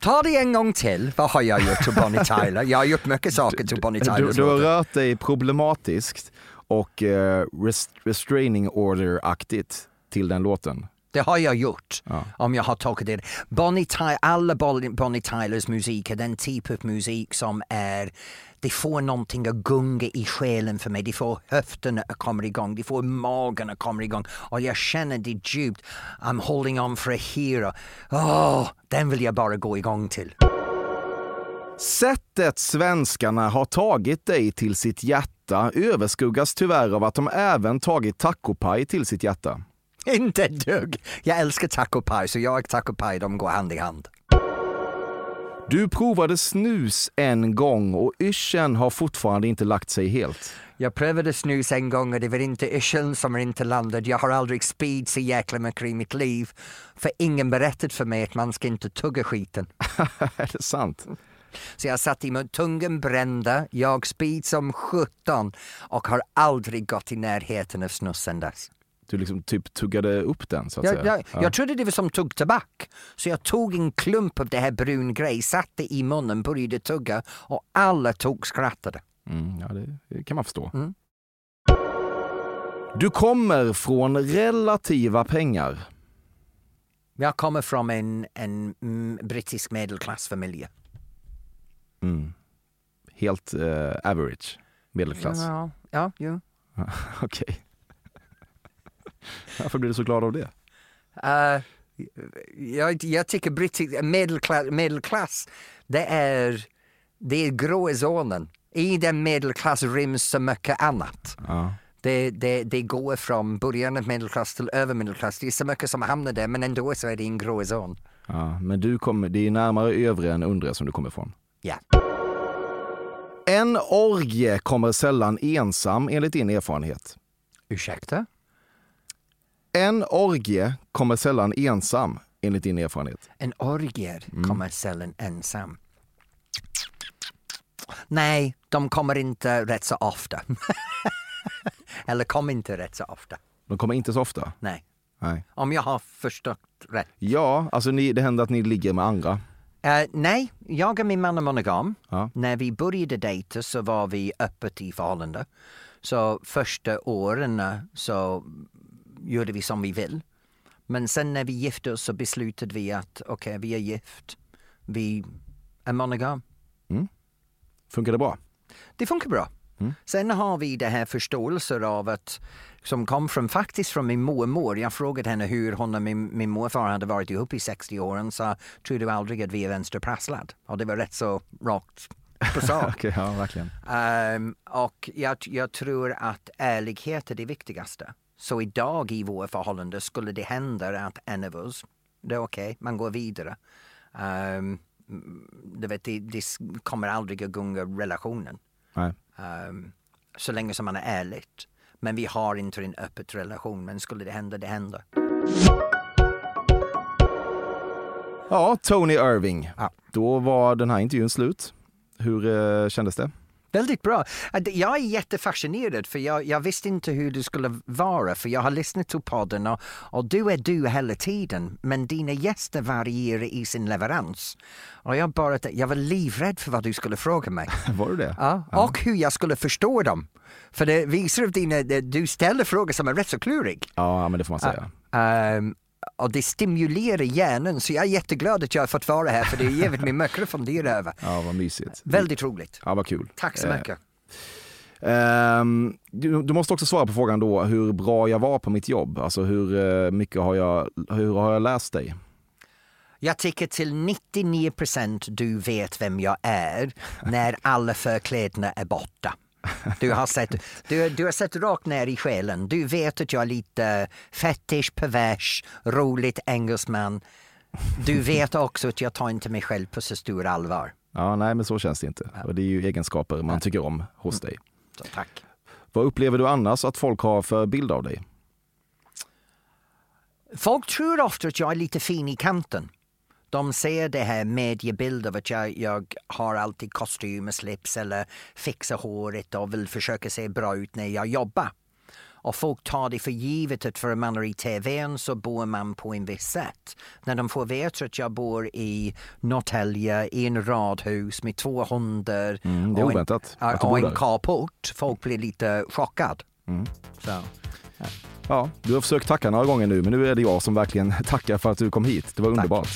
Ta det en gång till. Vad har jag gjort till Bonnie Tyler? Jag har gjort mycket saker till Bonnie Tyler. Du, du har rört dig problematiskt och eh, rest, restraining order-aktigt till den låten. Det har jag gjort, Ja. om jag har tolkat det. Bonnie Ty- alla Bonnie, Tylers musik är den typ av musik som är det får någonting att gunga i själen för mig. Det får höfterna att komma igång, det får magen att komma igång och jag känner det djupt. I'm holding on for a hero. Åh, den vill jag bara gå igång till. Sättet svenskarna har tagit dig till sitt hjärta överskuggas tyvärr av att de även tagit tacopaj till sitt hjärta. Inte ett dugg. Jag älskar taco pie så jag och taco pie de går hand i hand. Du provade snus en gång och yrseln har fortfarande inte lagt sig helt. Jag prövade snus en gång och det var inte yrseln som var inte landad. Jag har aldrig speed så jäkla mycket i mitt liv. För ingen berättat för mig att man ska inte tugga skiten. är det sant? Så jag satt i mun, tungan brända, jag speed som 17 och har aldrig gått i närheten av snus sen dess. Du liksom typ tuggade upp den så att Jag, säga. jag, Ja. jag trodde det var som tugg tobak. Så jag tog en klump av det här brun grej, satte i munnen, började tugga och alla tog skrattade. Mm, ja, det, det kan man förstå. Mm. Du kommer från relativa pengar. Jag kommer från en, en mm, brittisk medelklassfamilj. Mm. Helt eh, average, medelklass. Ja, ja, jo. Okej. Varför blir du så glad av det? Eh, jag, jag tycker brittisk medelklass, medelklass, det är, det är grå zonen. I den medelklass ryms så mycket annat. Ja. Det, det, det går från början av medelklass till övermedelklass. Det är så mycket som hamnar där men ändå så är det en grå zon. Ja, men du kommer, det är närmare övre än undre som du kommer ifrån. Ja. En orgie kommer sällan ensam enligt din erfarenhet. Ursäkta? En orgie kommer sällan ensam enligt din erfarenhet. En orgier kommer sällan ensam. Nej, de kommer inte rätt så ofta. Eller kom inte rätt så ofta. De kommer inte så ofta. Nej. Nej. Om jag har förstått rätt. Ja, alltså ni, det händer att ni ligger med andra. Eh, nej, jag och min man är monogam. Ja. När vi började dejta så var vi öppet i förhållande. Så första åren så gjorde vi som vi vill. Men sen när vi gifte oss så beslutade vi att okej, vi är gift. Vi är monogam. Funkar det bra? Det funkar bra. Mm. Sen har vi det här förståelsen av att som kom från faktiskt från min mormor. Jag frågade henne hur hon och min, min morfar hade varit ihop i 60 år. Hon sa, tror du aldrig att vi är vänsterprasslad? Och det var rätt så rakt på sak. Okej, ja verkligen. Ehm, och jag, jag tror att ärlighet är det viktigaste. Så idag i våra förhållanden skulle det hända att en av oss, det är okej, man går vidare. Um, du vet, det, det kommer aldrig att gunga relationen. Ehm, så länge som man är ärligt. Men vi har inte en öppen relation, men skulle det hända, det händer. Ja, Tony Irving. Då var den här intervjun slut. Hur eh, kändes det? Väldigt bra. Äh, Jag är jättefascinerad för jag, jag visste inte hur det skulle vara för jag har lyssnat till podden och, och du är du hela tiden men dina gäster varierar i sin leverans. Och jag, bara, jag var livrädd för vad du skulle fråga mig. Var du det? Ja, och hur jag skulle förstå dem. För det visar av dina, du ställer frågor som är rätt så klurig. Ja, men det får man säga. Ehm, och det stimulerar hjärnan så jag är jätteglad att jag har fått vara här för det har givit mig mycket att fundera över. Ja, vad mysigt. Väldigt roligt. Ja, vad kul. Tack så Eh, mycket. Ehm, du, du måste också svara på frågan då hur bra jag var på mitt jobb. Alltså hur eh, mycket har jag, hur har jag läst dig? Jag tycker till 99 procent du vet vem jag är när alla förklädnader är borta. Du har, sett, du, du har sett rakt ner i själen. Du vet att jag är lite fetish, pervers, roligt engelsman. Du vet också att jag tar inte mig själv på så stor allvar. Ja, nej, men så känns det inte. Och det är ju egenskaper man tycker om hos dig. Så tack. Vad upplever du annars att folk har för bild av dig? Folk tror ofta att jag är lite fin i kanten. De ser det här mediebild av att jag, jag har alltid kostym och slips eller fixar håret och vill försöka se bra ut när jag jobbar. Och folk tar det för givet att för man är i tvn så bor man på en viss sätt. När de får veta att jag bor i Norrtälje i en radhus med två hundar Mm, och en, och en carport, folk blir lite chockad. Mm. Så. Ja, du har försökt tacka några gånger nu, men nu är det jag som verkligen tackar för att du kom hit. Det var underbart.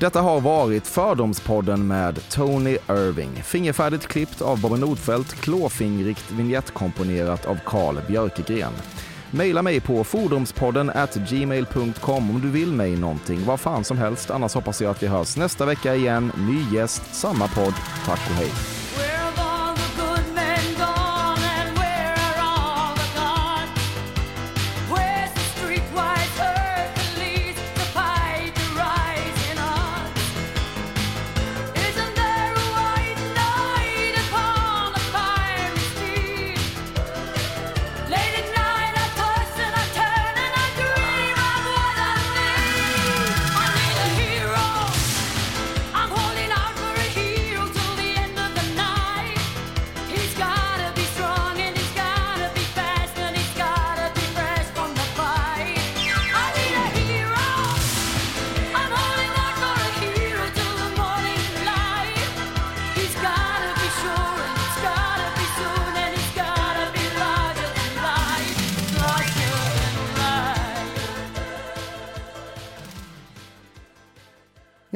Detta har varit Fördomspodden med Tony Irving. Fingerfärdigt klippt av Bobby Nordfeldt, klåfingrigt vignettkomponerat av Carl Björkegren. Maila mig på fordomspodden at gmail.com om du vill mig någonting, vad fan som helst. Annars hoppas jag att vi hörs nästa vecka igen. Ny gäst, samma podd. Tack och hej.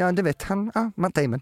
Ja, det vet han. Ja, Matt Damon.